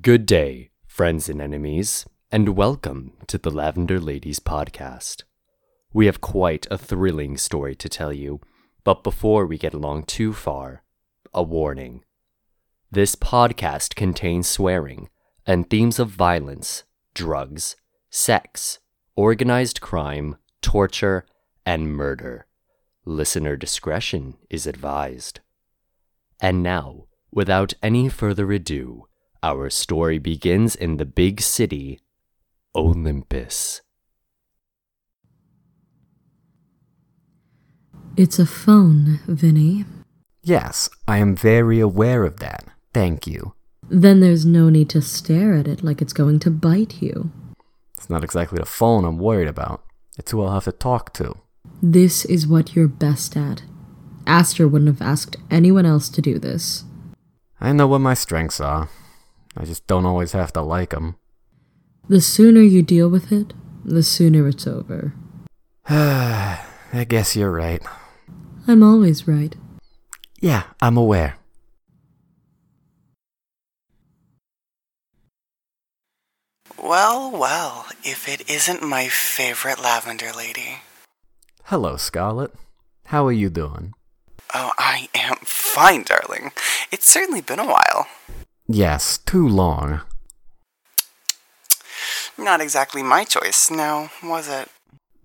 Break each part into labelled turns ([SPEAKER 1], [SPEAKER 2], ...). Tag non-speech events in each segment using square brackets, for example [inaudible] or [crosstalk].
[SPEAKER 1] Good day, friends and enemies, and welcome to the Lavender Ladies podcast. We have quite a thrilling story to tell you, but before we get along too far, a warning. This podcast contains swearing and themes of violence, drugs, sex, organized crime, torture, and murder. Listener discretion is advised. And now, without any further ado, our story begins in the big city, Olympus.
[SPEAKER 2] It's a phone, Vinny.
[SPEAKER 3] Yes, I am very aware of that. Thank you.
[SPEAKER 2] Then there's no need to stare at it like it's going to bite you.
[SPEAKER 3] It's not exactly the phone I'm worried about. It's who I'll have to talk to.
[SPEAKER 2] This is what you're best at. Aster wouldn't have asked anyone else to do this.
[SPEAKER 3] I know what my strengths are. I just don't always have to like them.
[SPEAKER 2] The sooner you deal with it, the sooner it's over. [sighs]
[SPEAKER 3] I guess you're right.
[SPEAKER 2] I'm always right.
[SPEAKER 3] Yeah, I'm aware.
[SPEAKER 4] Well, well, if it isn't my favorite lavender lady.
[SPEAKER 3] Hello, Scarlet. How are you doing?
[SPEAKER 4] Oh, I am fine, darling. It's certainly been a while.
[SPEAKER 3] Yes, too long.
[SPEAKER 4] Not exactly my choice, now, was it?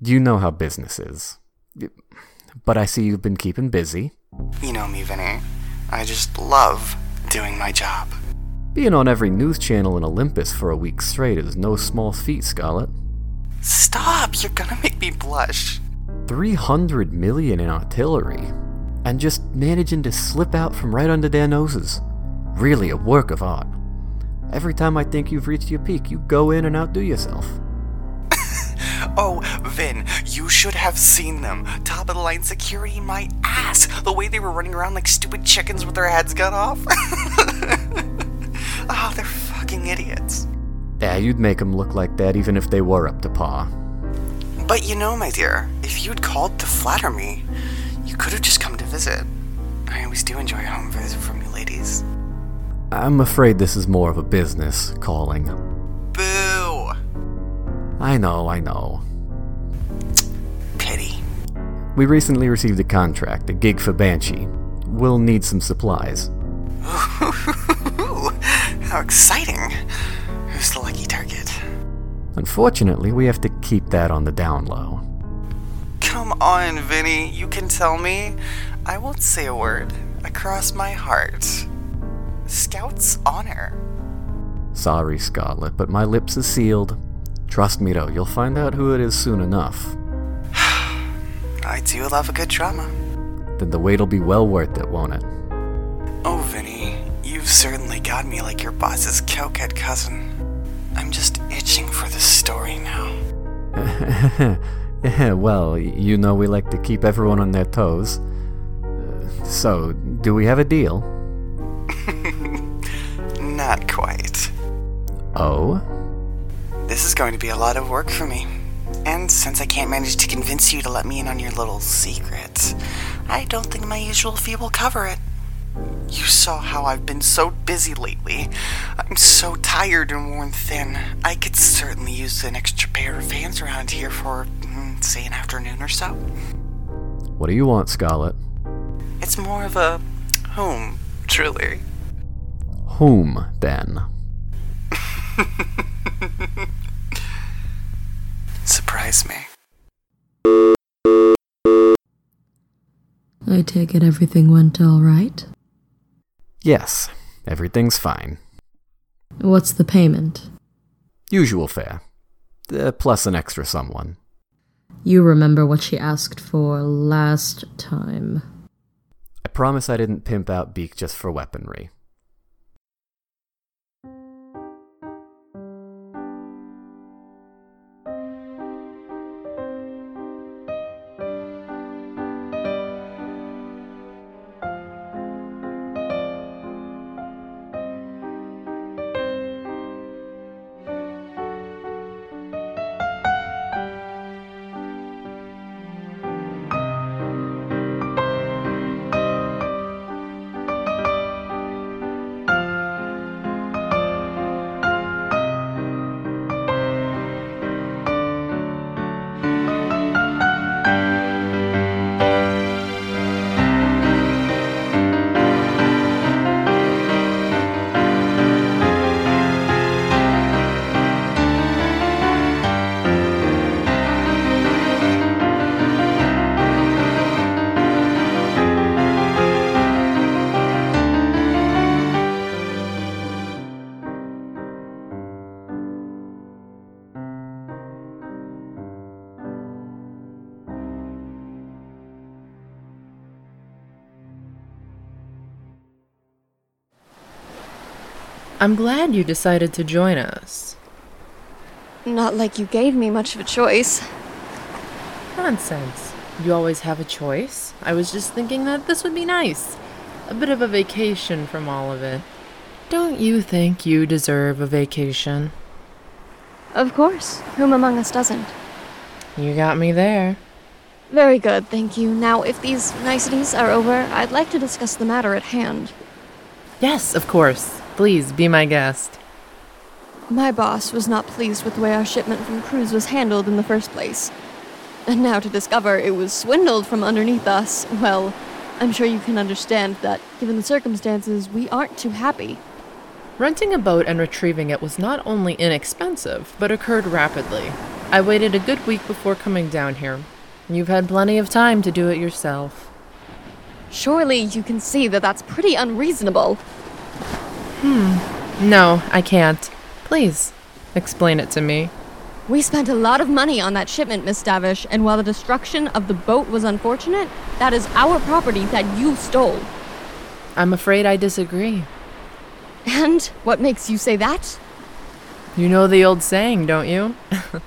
[SPEAKER 3] You know how business is. But I see you've been keeping busy.
[SPEAKER 4] You know me, Vinny. I just love doing my job.
[SPEAKER 3] Being on every news channel in Olympus for a week straight is no small feat, Scarlet.
[SPEAKER 4] Stop! You're gonna make me blush.
[SPEAKER 3] 300 million in artillery. And just managing to slip out from right under their noses. Really a work of art. Every time I think you've reached your peak, you go in and outdo yourself. [laughs]
[SPEAKER 4] Oh, Vin, you should have seen them. Top of the line security, my ass. The way they were running around like stupid chickens with their heads cut off. oh, [laughs] they're fucking idiots.
[SPEAKER 3] Yeah, you'd make them look like that even if they were up to par.
[SPEAKER 4] But you know, my dear, if you'd called to flatter me, you could have just come to visit. I always do enjoy a home visit from you ladies.
[SPEAKER 3] I'm afraid this is more of a business calling.
[SPEAKER 4] Boo!
[SPEAKER 3] I know, I know.
[SPEAKER 4] Pity.
[SPEAKER 3] We recently received a contract, a gig for Banshee. We'll need some supplies. [laughs]
[SPEAKER 4] How exciting! Who's the lucky target?
[SPEAKER 3] Unfortunately, we have to keep that on the down low.
[SPEAKER 4] Come on, Vinny, you can tell me. I won't say a word. Across my heart. Scout's honor.
[SPEAKER 3] Sorry, Scarlet, but my lips are sealed. Trust me, though, you'll find out who it is soon enough. [sighs]
[SPEAKER 4] I do love a good drama.
[SPEAKER 3] Then the wait'll be well worth it, won't it?
[SPEAKER 4] Oh, Vinny, you've certainly got me like your boss's cokehead cousin. I'm just itching for the story now. [laughs]
[SPEAKER 3] well, you know we like to keep everyone on their toes. Uh, so, do we have a deal? [laughs]
[SPEAKER 4] Not quite.
[SPEAKER 3] Oh?
[SPEAKER 4] This is going to be a lot of work for me. And since I can't manage to convince you to let me in on your little secret, I don't think my usual fee will cover it. You saw how I've been so busy lately. I'm so tired and worn thin. I could certainly use an extra pair of hands around here for, mm, say, an afternoon or so.
[SPEAKER 3] What do you want, Scarlet?
[SPEAKER 4] It's more of a home, truly.
[SPEAKER 3] Whom, then?
[SPEAKER 4] Surprise me.
[SPEAKER 2] I take it everything went all right.
[SPEAKER 3] Yes, everything's fine.
[SPEAKER 2] What's the payment?
[SPEAKER 3] Usual fare. Uh, plus an extra someone.
[SPEAKER 2] You remember what she asked for last time.
[SPEAKER 3] I promise I didn't pimp out Beak just for weaponry.
[SPEAKER 5] I'm glad you decided to join us.
[SPEAKER 6] Not like you gave me much of a choice.
[SPEAKER 5] Nonsense. You always have a choice. I was just thinking that this would be nice. A bit of a vacation from all of it. Don't you think you deserve a vacation?
[SPEAKER 6] Of course. Whom among us doesn't?
[SPEAKER 5] You got me there.
[SPEAKER 6] Very good, thank you. Now, if these niceties are over, I'd like to discuss the matter at hand.
[SPEAKER 5] Yes, of course. Please be my guest.
[SPEAKER 6] My boss was not pleased with the way our shipment from Cruz was handled in the first place. And now to discover it was swindled from underneath us, well, I'm sure you can understand that, given the circumstances, we aren't too happy.
[SPEAKER 5] Renting a boat and retrieving it was not only inexpensive, but occurred rapidly. I waited a good week before coming down here. You've had plenty of time to do it yourself.
[SPEAKER 6] Surely you can see that that's pretty unreasonable.
[SPEAKER 5] Hmm. No, I can't. Please, explain it to me.
[SPEAKER 6] We spent a lot of money on that shipment, Miss Stavish, and while the destruction of the boat was unfortunate, that is our property that you stole.
[SPEAKER 5] I'm afraid I disagree.
[SPEAKER 6] And what makes you say that?
[SPEAKER 5] You know the old saying, don't you? [laughs]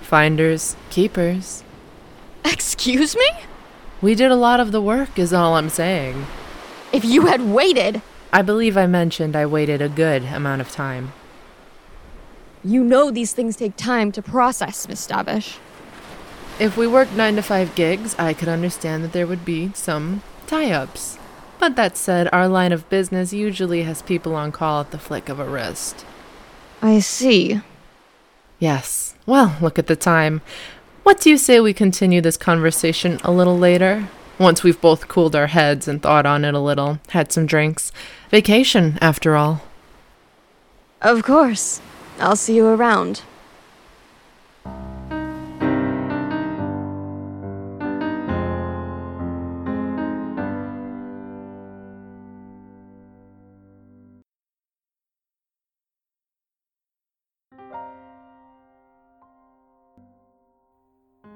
[SPEAKER 5] Finders, keepers.
[SPEAKER 6] Excuse me?
[SPEAKER 5] We did a lot of the work, is all I'm saying.
[SPEAKER 6] If you had waited.
[SPEAKER 5] I believe I mentioned I waited a good amount of time.
[SPEAKER 6] You know these things take time to process, Miss Stavish.
[SPEAKER 5] If we worked 9 to 5 gigs, I could understand that there would be some tie ups. But that said, our line of business usually has people on call at the flick of a wrist.
[SPEAKER 6] I see.
[SPEAKER 5] Yes. Well, look at the time. What do you say we continue this conversation a little later? Once we've both cooled our heads and thought on it a little, had some drinks. Vacation, after all.
[SPEAKER 6] Of course. I'll see you around.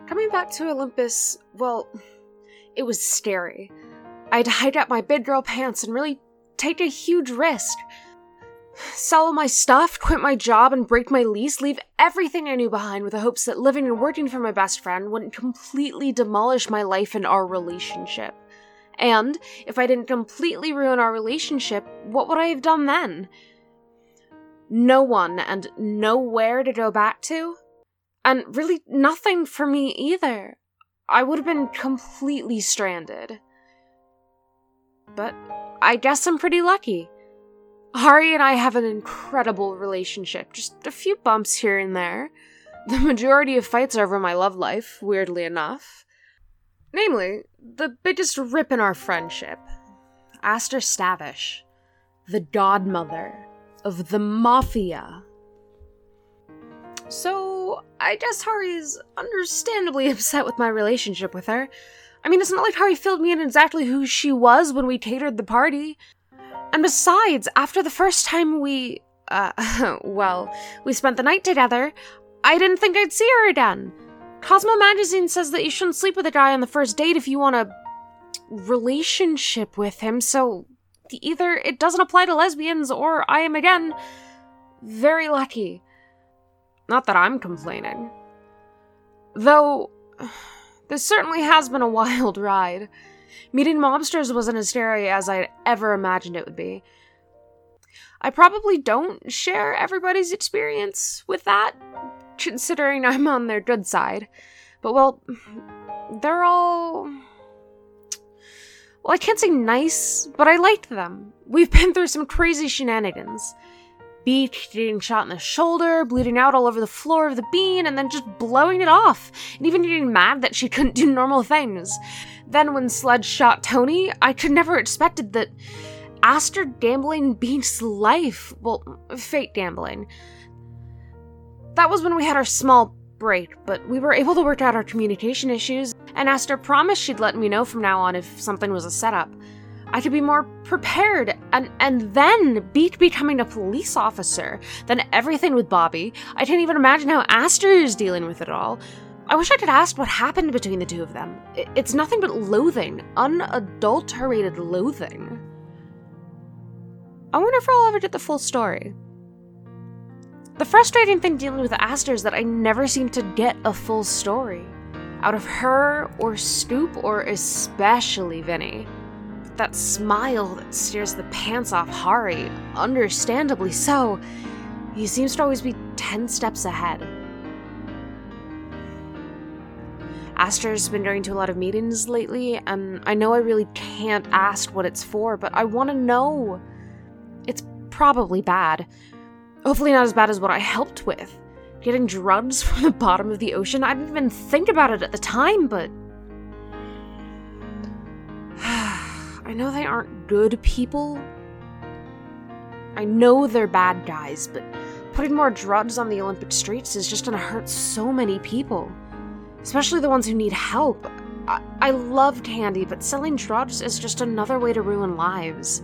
[SPEAKER 7] Coming back to Olympus, well, it was scary. I'd hide up my big girl pants and really take a huge risk. Sell all my stuff, quit my job, and break my lease, leave everything I knew behind with the hopes that living and working for my best friend wouldn't completely demolish my life and our relationship. And if I didn't completely ruin our relationship, what would I have done then? No one and nowhere to go back to? And really nothing for me either. I would have been completely stranded. But I guess I'm pretty lucky. Hari and I have an incredible relationship, just a few bumps here and there. The majority of fights are over my love life, weirdly enough. Namely, the biggest rip in our friendship Aster Stavish, the godmother of the Mafia. So, I guess Hari's understandably [laughs] upset with my relationship with her. I mean, it's not like Hari filled me in exactly who she was when we catered the party. And besides, after the first time we, uh, [laughs] well, we spent the night together, I didn't think I'd see her again. Cosmo Magazine says that you shouldn't sleep with a guy on the first date if you want a relationship with him, so either it doesn't apply to lesbians or I am again very lucky. Not that I'm complaining. Though, this certainly has been a [laughs] wild ride. Meeting mobsters wasn't as scary as I'd ever imagined it would be. I probably don't share everybody's experience with that, considering [laughs] I'm on their good side. But, well, they're all. Well, I can't say nice, but I liked them. We've been through some crazy shenanigans. Beak getting shot in the shoulder, bleeding out all over the floor of the bean, and then just blowing it off, and even getting mad that she [laughs] couldn't do normal things. Then, when Sledge shot Tony, I could never expected that Aster gambling Bean's life. Well, fate gambling. That was when we had our small break, but we were able to work out our communication issues, and Aster promised she'd let me know from now on if something was a setup. I could be more prepared, and and then beat becoming a police officer. Then everything with Bobby. I can't even imagine how Aster is dealing with it all. I wish I could ask what happened between the two of them. It's nothing but loathing, unadulterated loathing. I wonder if I'll ever get the full story. The frustrating thing dealing with Aster is that I never seem to get a full story. Out of her, or Stoop, or especially Vinny. That smile that steers the pants off Hari, understandably so, he seems to always be 10 steps ahead. Aster's been going to a lot of meetings lately, and I know I really can't ask what it's for, but I want to know. It's probably bad. Hopefully, not as bad as what I helped with. Getting drugs [laughs] from the bottom of the ocean? I didn't even think about it at the time, but. I know they aren't good people. I know they're bad guys, but putting more drugs on the Olympic streets is just gonna hurt so many people. Especially the ones who need help. I, I love Candy, but selling drugs is just another way to ruin lives.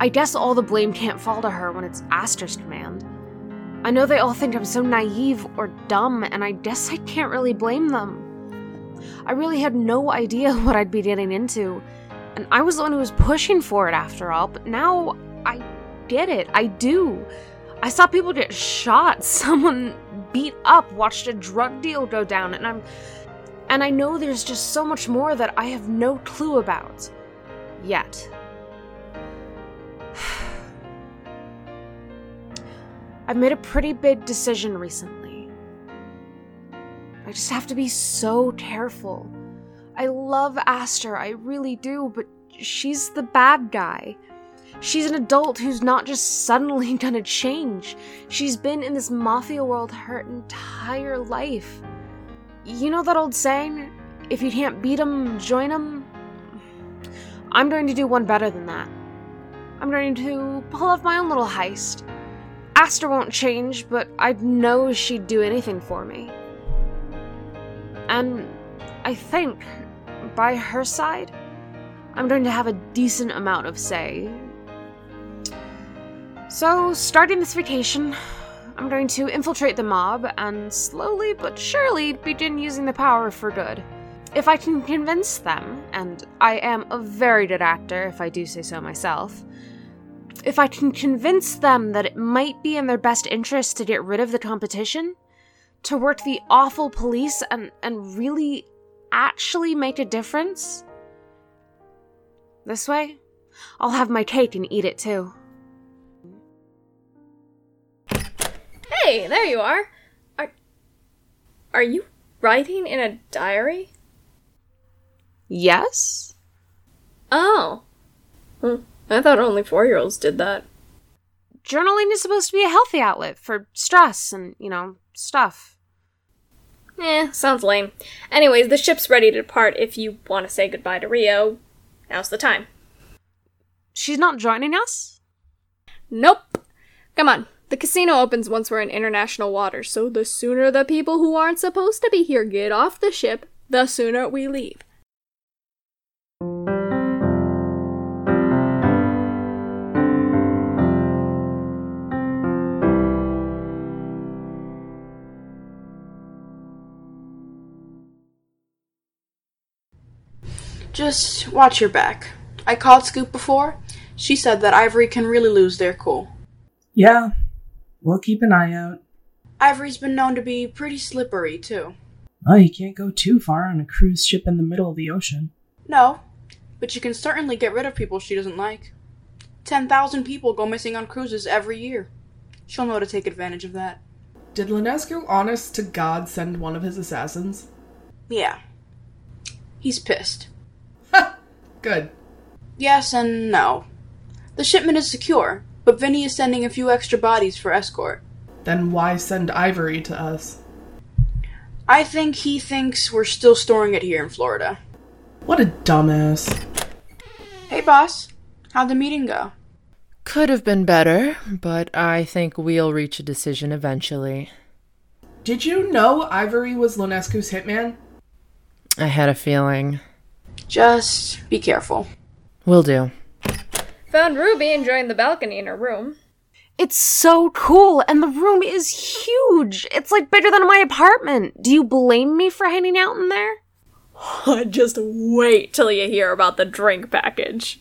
[SPEAKER 7] I guess all the blame can't fall to her when it's Aster's command. I know they all think I'm so naive or dumb, and I guess I can't really blame them. I really had no idea [laughs] what I'd be getting into, and I was the one who was pushing for it after all, but now I get it. I do. I saw people get shot, [laughs] someone beat up, watched a drug deal go down, and I'm. And I know there's just so much more that I have no clue about. Yet. [sighs] I've made a pretty big decision recently. I just have to be so careful. I love Aster, I really do, but she's the bad guy. She's an adult who's not just suddenly [laughs] gonna change. She's been in this mafia world her entire life. You know that old saying? If you can't beat 'em, join 'em? I'm going to do one better than that. I'm going to pull off my own little heist. Aster won't change, but I'd know she'd do anything for me. And I think, by her side, I'm going to have a decent amount of say. So, starting this vacation, I'm going to infiltrate the mob and slowly but surely begin using the power for good. If I can convince them, and I am a very good actor if I do say so myself, if I can convince them that it might be in their best interest to get rid of the competition, to work the awful police and, and really actually make a difference, this way, I'll have my cake and eat it too.
[SPEAKER 8] Hey, there you are. Are Are you writing in a diary?
[SPEAKER 7] Yes?
[SPEAKER 8] Oh. Hmm. I thought only four year olds did that.
[SPEAKER 7] Journaling is supposed to be a healthy outlet for stress and, you know, stuff.
[SPEAKER 8] Eh, sounds lame. Anyways, the ship's ready to depart if you want to say goodbye to Rio. Now's the time.
[SPEAKER 7] She's not joining us?
[SPEAKER 8] Nope. Come on. The casino opens once we're in international waters, so the sooner the people who aren't supposed to be here get off the ship, the sooner we leave.
[SPEAKER 9] Just watch your back. I called Scoop before. She said that Ivory can really lose their cool.
[SPEAKER 10] Yeah, we'll keep an eye out.
[SPEAKER 9] Ivory's been known to be pretty slippery, too.
[SPEAKER 10] Oh, you can't go too far on a cruise ship in the middle of the ocean.
[SPEAKER 9] No, but you can certainly get rid of people she doesn't like. 10,000 people go missing on cruises every year. She'll know to take advantage of that.
[SPEAKER 11] Did Linescu honest to God send one of his assassins?
[SPEAKER 9] Yeah. He's pissed.
[SPEAKER 11] Good.
[SPEAKER 9] Yes and no. The shipment is secure, but Vinny is sending a few extra bodies for escort.
[SPEAKER 11] Then why send Ivory to us?
[SPEAKER 9] I think he thinks we're still storing it here in Florida.
[SPEAKER 11] What a dumbass.
[SPEAKER 9] Hey, boss. How'd the meeting go?
[SPEAKER 5] Could have been better, but I think we'll reach a decision eventually.
[SPEAKER 11] Did you know Ivory was Lonescu's hitman?
[SPEAKER 5] I had a feeling.
[SPEAKER 9] Just be careful.
[SPEAKER 5] Will do.
[SPEAKER 8] Found Ruby enjoying the balcony in her room.
[SPEAKER 7] It's so cool, and the room is huge. It's like bigger than my apartment. Do you blame me for hanging out in there? [laughs]
[SPEAKER 8] Just wait till you hear about the drink package.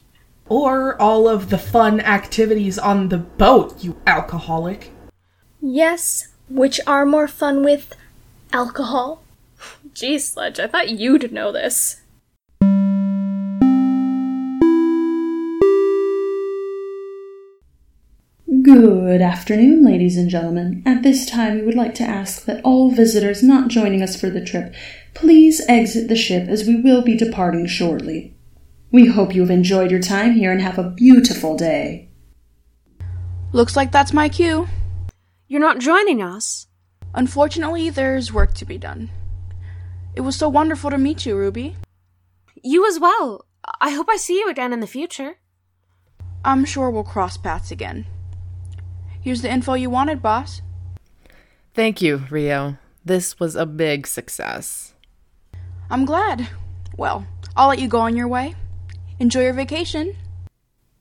[SPEAKER 11] Or all of the fun activities on the boat, you alcoholic.
[SPEAKER 8] Yes, which are more fun with alcohol. [laughs] Geez, Sledge, I thought you'd know this.
[SPEAKER 12] Good afternoon, ladies and gentlemen. At this time, we would like to ask that all visitors not joining us for the trip please exit the ship as we will be departing shortly. We hope you have enjoyed your time here and have a beautiful day.
[SPEAKER 9] Looks like that's my cue.
[SPEAKER 7] You're not joining us.
[SPEAKER 9] Unfortunately, there's work to be done. It was so wonderful to meet you, Ruby.
[SPEAKER 7] You as well. I hope I see you again in the future.
[SPEAKER 9] I'm sure we'll cross paths again. Here's the info you wanted, boss.
[SPEAKER 5] Thank you, Rio. This was a big success.
[SPEAKER 9] I'm glad. Well, I'll let you go on your way. Enjoy your vacation.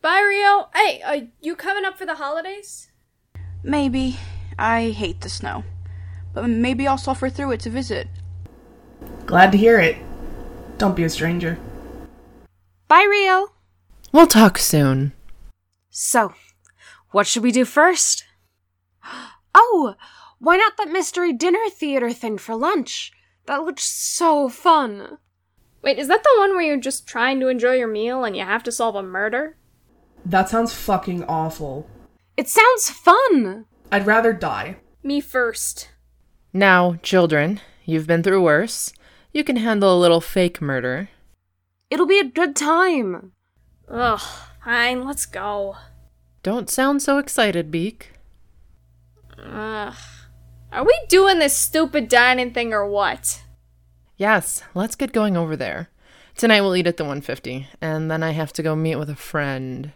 [SPEAKER 8] Bye, Rio. Hey, are you coming up for the holidays?
[SPEAKER 9] Maybe. I hate the snow. But maybe I'll suffer through it to visit.
[SPEAKER 11] Glad to hear it. Don't be a stranger.
[SPEAKER 7] Bye, Rio.
[SPEAKER 5] We'll talk soon.
[SPEAKER 7] So, what should we do first? [gasps] Oh, why not that mystery dinner theater thing for lunch? That looks so fun.
[SPEAKER 8] Wait, is that the one where you're just trying to enjoy your meal and you have to solve a murder?
[SPEAKER 11] That sounds fucking awful.
[SPEAKER 7] It sounds fun.
[SPEAKER 11] I'd rather die.
[SPEAKER 8] Me first.
[SPEAKER 5] Now, children, you've been through worse. You can handle a little fake murder.
[SPEAKER 7] It'll be a good time.
[SPEAKER 8] Ugh, fine, let's go.
[SPEAKER 5] Don't sound so excited, Beak.
[SPEAKER 8] Ugh. Are we doing this stupid dining thing or what?
[SPEAKER 5] Yes, let's get going over there. Tonight we'll eat at the 150, and then I have to go meet with a friend.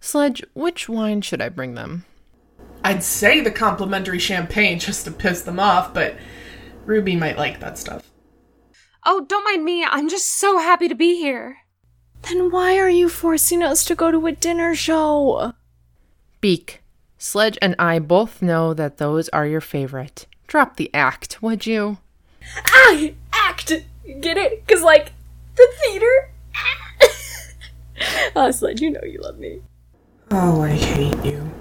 [SPEAKER 5] Sledge, which wine should I bring them?
[SPEAKER 11] I'd say the complimentary champagne just to piss them off, but Ruby might like that stuff.
[SPEAKER 7] Oh, don't mind me. I'm just so happy to be here.
[SPEAKER 8] Then why are you forcing us to go to a dinner show?
[SPEAKER 5] Beak, Sledge and I both know that those are your favorite. Drop the act, would you?
[SPEAKER 8] I act! Get it? Cause like, the theater? oh, [laughs] Sledge, you know you love me.
[SPEAKER 11] Oh, I hate you.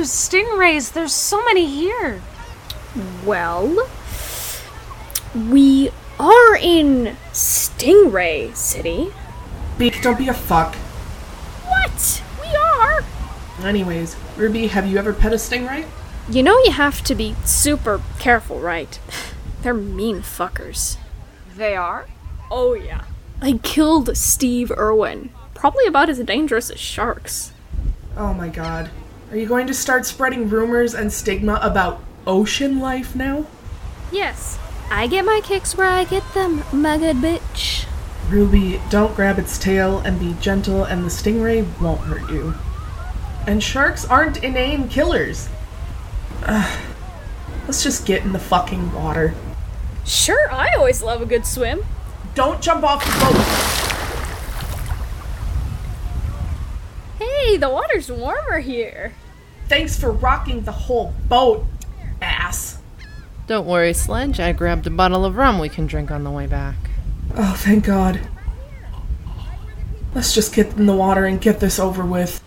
[SPEAKER 7] Those stingrays. There's so many here.
[SPEAKER 8] Well, we are in Stingray City.
[SPEAKER 11] Beak, don't be a fuck.
[SPEAKER 8] What? We are.
[SPEAKER 11] Anyways, Ruby, have you ever pet a stingray?
[SPEAKER 8] You know you have to be super careful, right? [laughs] They're mean fuckers.
[SPEAKER 7] They are?
[SPEAKER 8] Oh, yeah. I killed Steve Irwin. Probably about as dangerous as sharks.
[SPEAKER 11] Oh my god. Are you going to start spreading rumors and stigma about ocean life now?
[SPEAKER 8] Yes, I get my kicks where I get them, my good bitch.
[SPEAKER 11] Ruby, don't grab its tail and be gentle, and the stingray won't hurt you. And sharks aren't inane killers. Ugh. Let's just get in the fucking water.
[SPEAKER 8] Sure, I always love a good swim.
[SPEAKER 11] Don't jump off the boat!
[SPEAKER 8] Hey, the water's warmer here.
[SPEAKER 11] Thanks for rocking the whole boat, ass.
[SPEAKER 5] Don't worry, Sledge. I grabbed a bottle of rum we can drink on the way back.
[SPEAKER 11] Oh, thank God. Let's just get in the water and get this over with.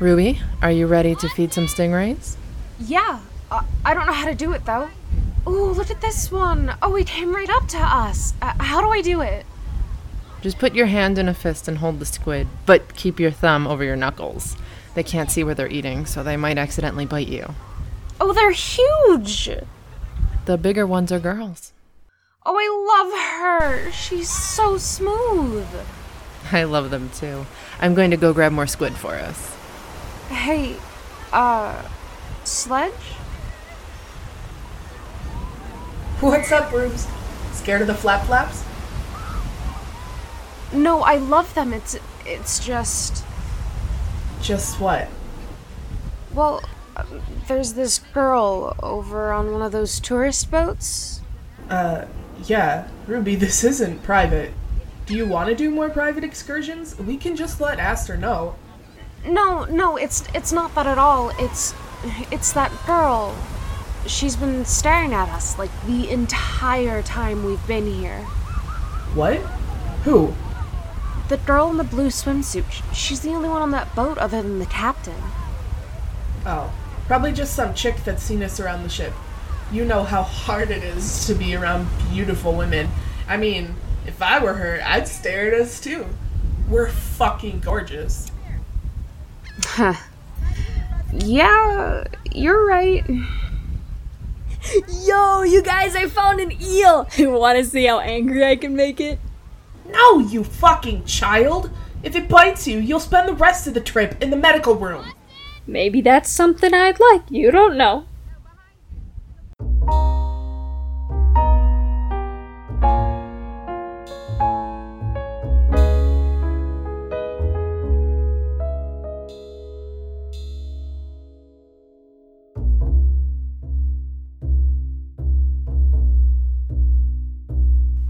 [SPEAKER 5] Ruby, are you ready to feed some stingrays?
[SPEAKER 7] Yeah. Uh, I don't know how to do it though. Ooh, look at this one. Oh, he came right up to us. Uh, how do I do it?
[SPEAKER 5] Just put your hand in a fist and hold the squid, but keep your thumb over your knuckles. They can't see where they're eating, so they might accidentally bite you.
[SPEAKER 7] Oh, they're huge.
[SPEAKER 5] The bigger ones are girls.
[SPEAKER 7] Oh, I love her. She's so smooth.
[SPEAKER 5] I love them too. I'm going to go grab more squid for us.
[SPEAKER 7] Hey, uh, Sledge?
[SPEAKER 11] What's up, Rubes? Scared of the flap flaps?
[SPEAKER 7] No, I love them. It's it's just
[SPEAKER 11] Just what?
[SPEAKER 7] well, um, there's this girl over on one of those tourist boats.
[SPEAKER 11] Uh, Yeah, Ruby, this isn't private. Do you want to do more private excursions? We can just let Aster know.
[SPEAKER 7] No, no, it's it's not that at all. It's it's that girl. She's been staring at us like the entire time we've been here.
[SPEAKER 11] What? Who?
[SPEAKER 7] The girl in the blue swimsuit. She's the only one on that boat other than the captain.
[SPEAKER 11] Oh, probably just some chick that's seen us around the ship. You know how hard it is to be around beautiful women. I mean, if I were her, I'd stare at us too. We're fucking gorgeous.
[SPEAKER 7] Huh. [laughs] Yeah, you're right.
[SPEAKER 8] Yo, you guys, I found an eel! [laughs] Want to see how angry I can make it?
[SPEAKER 11] No, you fucking child! If it bites you, you'll spend the rest of the trip in the medical room.
[SPEAKER 8] Maybe that's something I'd like. You don't know.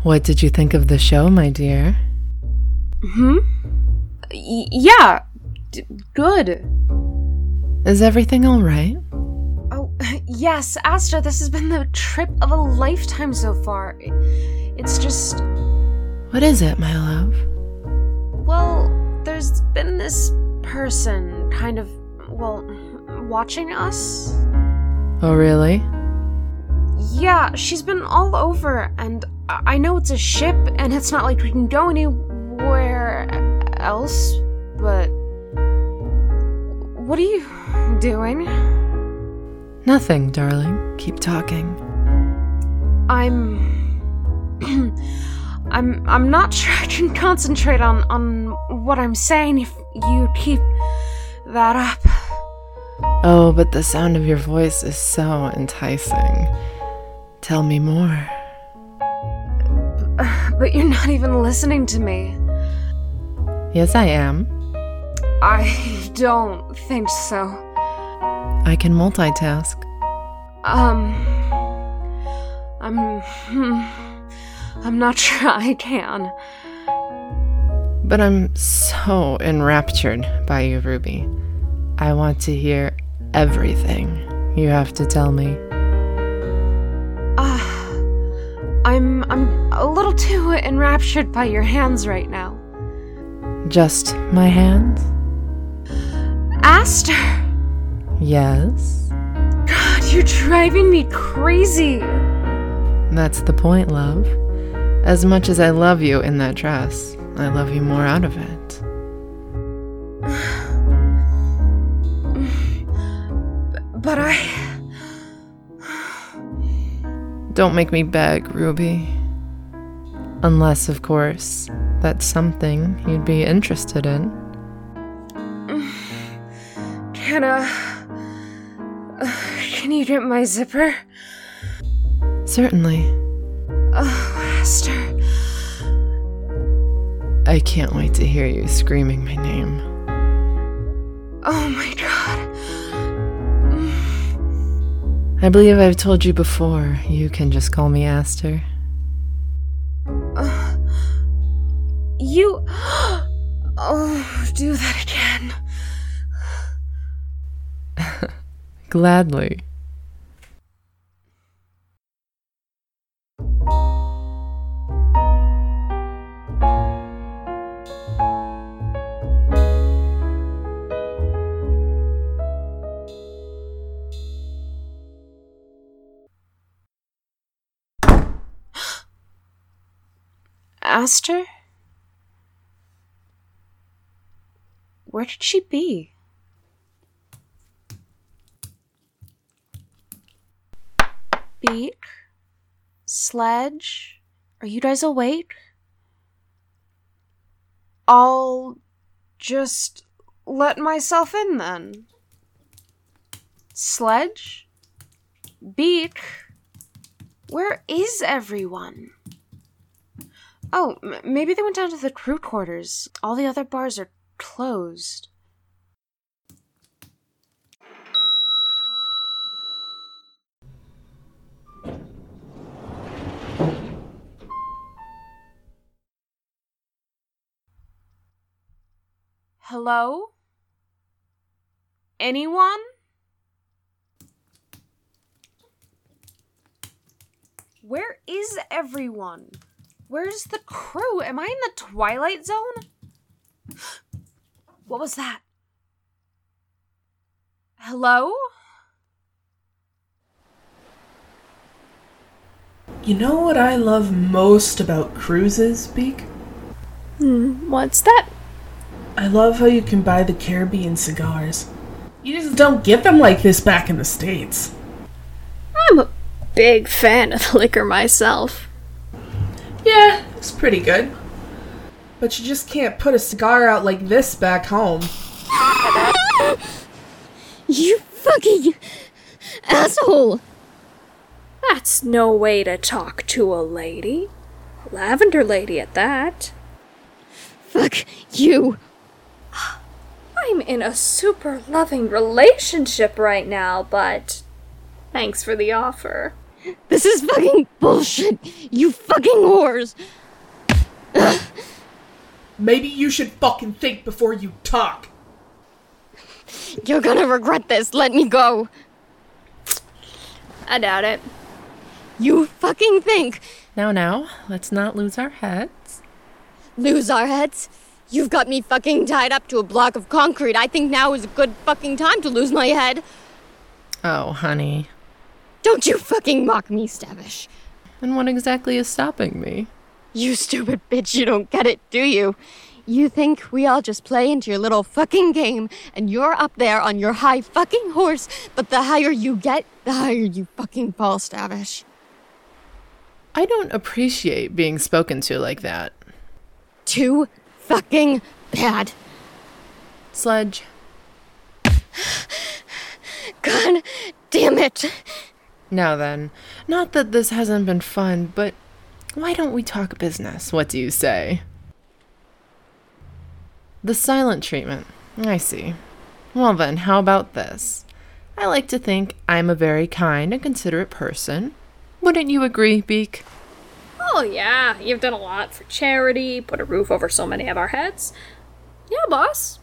[SPEAKER 5] What did you think of the show, my dear?
[SPEAKER 7] Hmm? Y- yeah, d- good.
[SPEAKER 5] Is everything all right?
[SPEAKER 7] Oh, [laughs] yes, Aster, this has been the trip of a lifetime so far. It's just.
[SPEAKER 5] What is it, my love?
[SPEAKER 7] Well, there's been this person kind of, well, watching us.
[SPEAKER 5] Oh, really?
[SPEAKER 7] Yeah, she's been all over, and I know it's a ship, and it's not like we can go anywhere else, but. What are you doing?
[SPEAKER 5] Nothing, darling. Keep talking.
[SPEAKER 7] I'm. [clears throat] I'm I'm not sure I can concentrate on on what I'm saying if you keep that up.
[SPEAKER 5] Oh, but the sound of your voice is so enticing. Tell me more.
[SPEAKER 7] But you're not even listening to me.
[SPEAKER 5] Yes, I am.
[SPEAKER 7] I don't think so.
[SPEAKER 5] I can multitask.
[SPEAKER 7] Um I'm [laughs] I'm not sure I can.
[SPEAKER 5] But I'm so enraptured by you, Ruby. I want to hear everything you have to tell me.
[SPEAKER 7] I'm I'm a little too enraptured by your hands right now.
[SPEAKER 5] Just my hands?
[SPEAKER 7] Aster!
[SPEAKER 5] Yes.
[SPEAKER 7] God, you're driving me crazy.
[SPEAKER 5] That's the point, love. As much as I love you in that dress, I love you more out of it. [sighs]
[SPEAKER 7] But I
[SPEAKER 5] Don't make me beg, Ruby. Unless, of course, that's something you'd be interested in.
[SPEAKER 7] can uh, uh can you get my zipper?
[SPEAKER 5] Certainly. [sighs]
[SPEAKER 7] Oh, Aster.
[SPEAKER 5] I can't wait to hear you screaming my name.
[SPEAKER 7] Oh my god.
[SPEAKER 5] I believe I've told you before, you can just call me Aster.
[SPEAKER 7] Uh, you. [gasps] Oh, do that again. [laughs]
[SPEAKER 5] Gladly.
[SPEAKER 7] Aster? Where did she be? Beak? Sledge? Are you guys awake? I'll just let myself in then. Sledge? Beak? Where is everyone? Oh, m- maybe they went down to the crew quarters. All the other bars are closed. Hello? Anyone? Where is everyone? Where's the crew? Am I in the Twilight Zone? What was that? Hello?
[SPEAKER 11] You know what I love most about cruises, Beak?
[SPEAKER 8] Hmm, what's that?
[SPEAKER 11] I love how you can buy the Caribbean cigars. You just don't get them like this back in the States.
[SPEAKER 8] I'm a big fan of the liquor myself.
[SPEAKER 11] Yeah, it's pretty good. But you just can't put a cigar out like this back home.
[SPEAKER 6] You fucking asshole!
[SPEAKER 8] That's no way to talk to a lady. Lavender lady at that.
[SPEAKER 6] Fuck you!
[SPEAKER 8] I'm in a super loving relationship right now, but thanks for the offer.
[SPEAKER 6] This is fucking bullshit! You fucking whores!
[SPEAKER 11] Maybe you should fucking think before you talk.
[SPEAKER 6] You're gonna regret this. Let me go.
[SPEAKER 8] I doubt it.
[SPEAKER 6] You fucking think.
[SPEAKER 5] Now, now, let's not lose our heads.
[SPEAKER 6] Lose our heads? You've got me fucking tied up to a block of concrete. I think now is a good fucking time to lose my head.
[SPEAKER 5] Oh, honey.
[SPEAKER 6] Don't you fucking mock me, Stavish.
[SPEAKER 5] And what exactly is stopping me?
[SPEAKER 6] You stupid bitch, you don't get it, do you? You think we all just play into your little fucking game and you're up there on your high fucking horse, but the higher you get, the higher you fucking fall, Stavish.
[SPEAKER 5] I don't appreciate being spoken to like that.
[SPEAKER 6] Too fucking bad.
[SPEAKER 5] Sledge.
[SPEAKER 6] God damn it.
[SPEAKER 5] Now then, not that this hasn't been fun, but why don't we talk business? What do you say? The silent treatment. I see. Well then, how about this? I like to think I'm a very kind and considerate person. Wouldn't you agree, Beak?
[SPEAKER 8] Oh, yeah, you've done a lot for charity, put a roof over so many of our heads. Yeah, boss.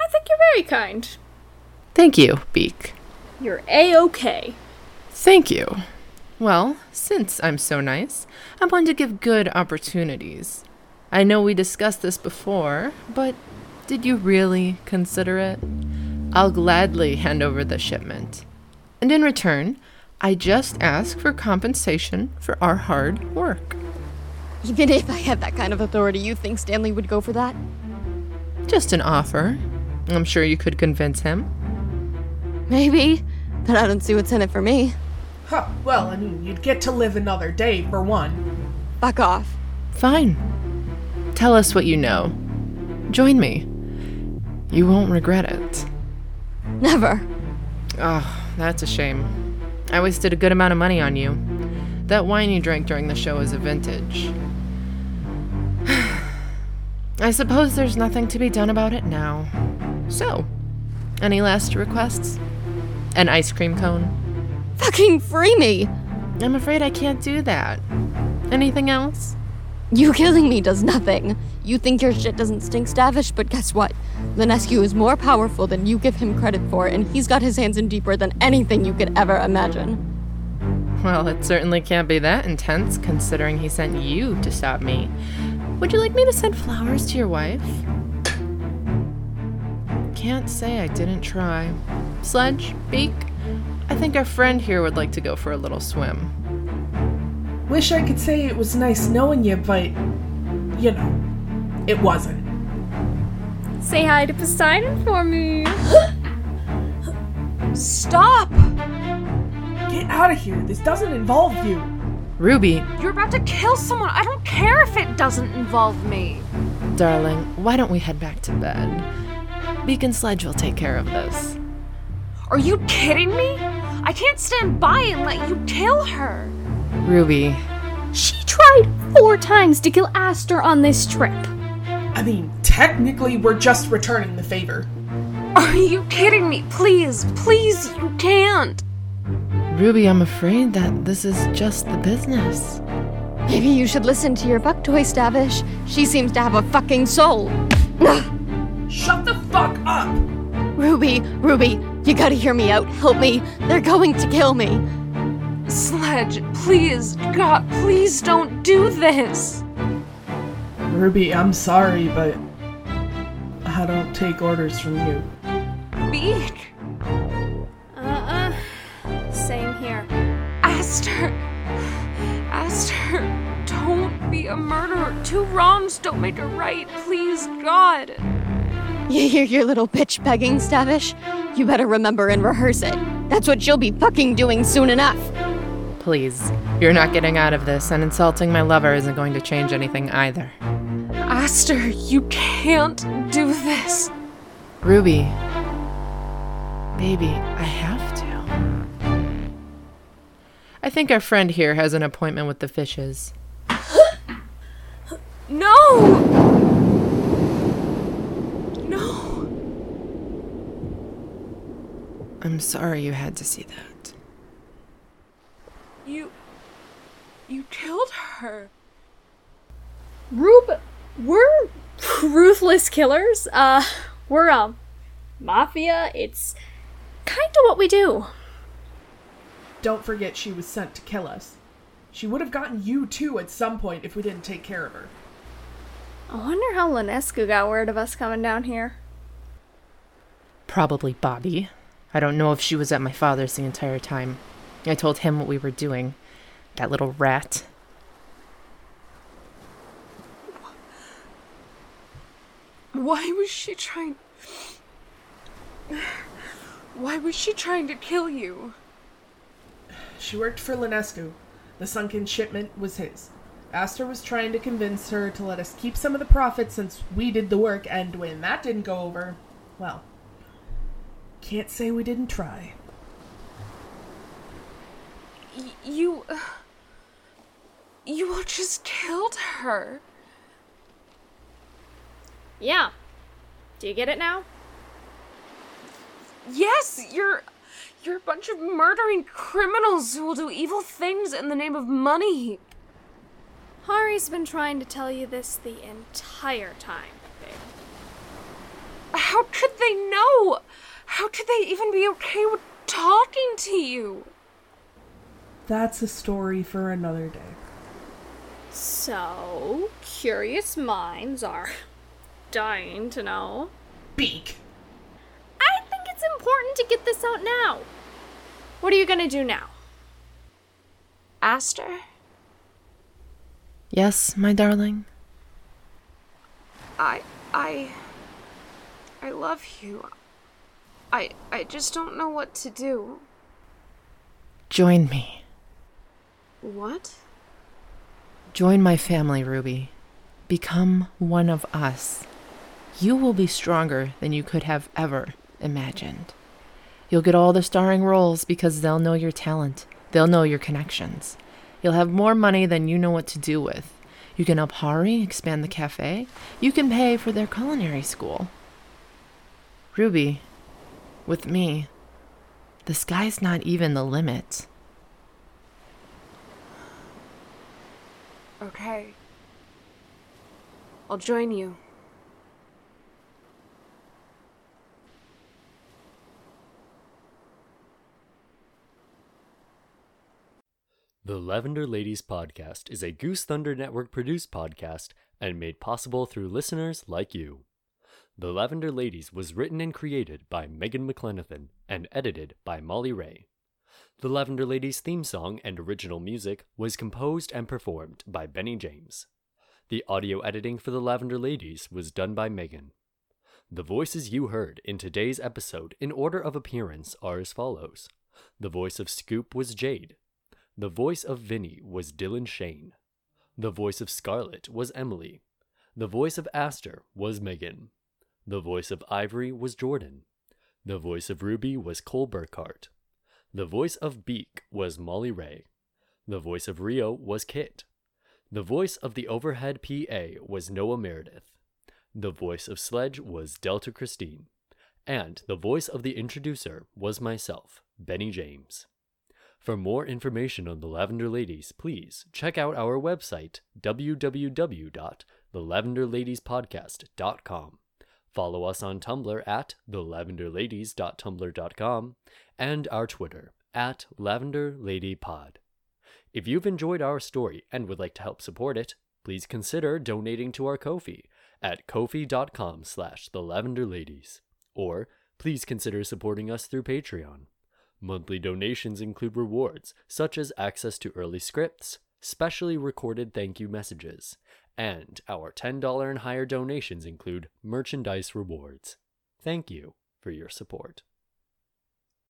[SPEAKER 8] I think you're very kind.
[SPEAKER 5] Thank you, Beak.
[SPEAKER 8] You're A OK.
[SPEAKER 5] Thank you. Well, since I'm so nice, I'm going to give good opportunities. I know we discussed this before, but did you really consider it? I'll gladly hand over the shipment. And in return, I just ask for compensation for our hard work.
[SPEAKER 6] Even if I had that kind of authority, you think Stanley would go for that?
[SPEAKER 5] Just an offer. I'm sure you could convince him.
[SPEAKER 6] Maybe, but I don't see what's in it for me.
[SPEAKER 11] Huh, well, I mean, you'd get to live another day, for one.
[SPEAKER 6] Fuck off.
[SPEAKER 5] Fine. Tell us what you know. Join me. You won't regret it.
[SPEAKER 6] Never.
[SPEAKER 5] Oh, that's a shame. I wasted a good amount of money on you. That wine you drank during the show is a vintage. [sighs] I suppose there's nothing to be done about it now. So, any last requests? An ice cream cone?
[SPEAKER 6] Fucking free me!
[SPEAKER 5] I'm afraid I can't do that. Anything else?
[SPEAKER 6] You killing me does nothing. You think your shit doesn't stink, Stavish, but guess what? Linescu is more powerful than you give him credit for, and he's got his hands in deeper than anything you could ever imagine.
[SPEAKER 5] Well, it certainly can't be that intense, considering he sent you to stop me. Would you like me to send flowers to your wife? Can't say I didn't try. Sledge, Beak, I think our friend here would like to go for a little swim.
[SPEAKER 11] Wish I could say it was nice knowing you, but, you know, it wasn't.
[SPEAKER 8] Say hi to Poseidon for me. [gasps]
[SPEAKER 7] Stop!
[SPEAKER 11] Get out of here. This doesn't involve you.
[SPEAKER 5] Ruby,
[SPEAKER 7] You're about to kill someone. I don't care if it doesn't involve me.
[SPEAKER 5] darling, why don't we head back to bed? Beak and Sledge will take care of this.
[SPEAKER 7] Are you kidding me? I can't stand by and let you kill her.
[SPEAKER 5] Ruby,
[SPEAKER 8] She tried four times to kill Aster on this trip.
[SPEAKER 11] I mean, technically, we're just returning the favor.
[SPEAKER 7] Are you kidding me? Please, please, you can't.
[SPEAKER 5] Ruby, I'm afraid that this is just the business.
[SPEAKER 6] Maybe you should listen to your fuck toy, Stavish. She seems to have a fucking soul.
[SPEAKER 11] Shut the fuck up!
[SPEAKER 6] Ruby, Ruby, you gotta hear me out. Help me. They're going to kill me.
[SPEAKER 7] Sledge, please, God, please don't do this.
[SPEAKER 11] Ruby, I'm sorry, but I don't take orders from you.
[SPEAKER 7] Beak,
[SPEAKER 8] Uh uh. Same here.
[SPEAKER 7] Aster, Aster, don't be a murderer. Two wrongs don't make a right. Please, God.
[SPEAKER 6] You hear your little bitch begging, Stavish? You better remember and rehearse it. That's what you'll be fucking doing soon enough.
[SPEAKER 5] Please, you're not getting out of this, and insulting my lover isn't going to change anything either.
[SPEAKER 7] Aster, you can't do this.
[SPEAKER 5] Ruby. Baby, I have to. I think our friend here has an appointment with the fishes. [gasps]
[SPEAKER 7] No! No.
[SPEAKER 5] I'm sorry you had to see that.
[SPEAKER 7] You. You killed her.
[SPEAKER 8] Rube, we're ruthless killers. Uh, we're, um, mafia. It's kind of what we do.
[SPEAKER 11] Don't forget she was sent to kill us. She would have gotten you too at some point if we didn't take care of her.
[SPEAKER 8] I wonder how Linescu got word of us coming down here.
[SPEAKER 5] Probably Bobby. I don't know if she was at my father's the entire time. I told him what we were doing. That little rat.
[SPEAKER 7] Why was she trying. Why was she trying to kill you?
[SPEAKER 11] She worked for Linescu. The sunken shipment was his. Aster was trying to convince her to let us keep some of the profits since we did the work, and when that didn't go over, well, can't say we didn't try.
[SPEAKER 7] Y- you. You all just killed her.
[SPEAKER 8] Yeah. Do you get it now?
[SPEAKER 7] Yes, you're. You're a bunch of murdering criminals who will do evil things in the name of money.
[SPEAKER 8] Hari's been trying to tell you this the entire time, babe.
[SPEAKER 7] How could they know? How could they even be okay with talking to you?
[SPEAKER 11] That's a story for another day.
[SPEAKER 8] So, curious minds are dying to know.
[SPEAKER 11] Beak!
[SPEAKER 8] I think it's important to get this out now. What are you gonna do now?
[SPEAKER 7] Aster?
[SPEAKER 5] Yes, my darling?
[SPEAKER 7] I. I. I love you. I. I just don't know what to do.
[SPEAKER 5] Join me.
[SPEAKER 7] What?
[SPEAKER 5] Join my family, Ruby. Become one of us. You will be stronger than you could have ever imagined. You'll get all the starring roles because they'll know your talent, they'll know your connections. You'll have more money than you know what to do with. You can help Hari expand the cafe. You can pay for their culinary school. Ruby, with me, the sky's not even the limit.
[SPEAKER 7] Okay. I'll join you.
[SPEAKER 1] The Lavender Ladies podcast is a Goose Thunder Network produced podcast and made possible through listeners like you. The Lavender Ladies was written and created by Megan McLenathan and edited by Molly Ray. The Lavender Ladies theme song and original music was composed and performed by Benny James. The audio editing for The Lavender Ladies was done by Megan. The voices you heard in today's episode in order of appearance are as follows. The voice of Scoop was Jade. The voice of Vinny was Dylan Shane. The voice of Scarlet was Emily. The voice of Aster was Megan. The voice of Ivory was Jordan. The voice of Ruby was Cole Burkhart. The voice of Beak was Molly Ray. The voice of Rio was Kit. The voice of the overhead PA was Noah Meredith. The voice of Sledge was Delta Christine. And the voice of the introducer was myself, Benny James. For more information on the Lavender Ladies, please check out our website, www.thelavenderladiespodcast.com. Follow us on Tumblr at thelavenderladies.tumblr.com and our Twitter at lavenderladypod. If you've enjoyed our story and would like to help support it, please consider donating to our Ko-fi at ko-fi.com slash thelavenderladies. Or please consider supporting us through Patreon. Monthly donations include rewards such as access to early scripts, specially recorded thank you messages, and our $10 and higher donations include merchandise rewards. Thank you for your support.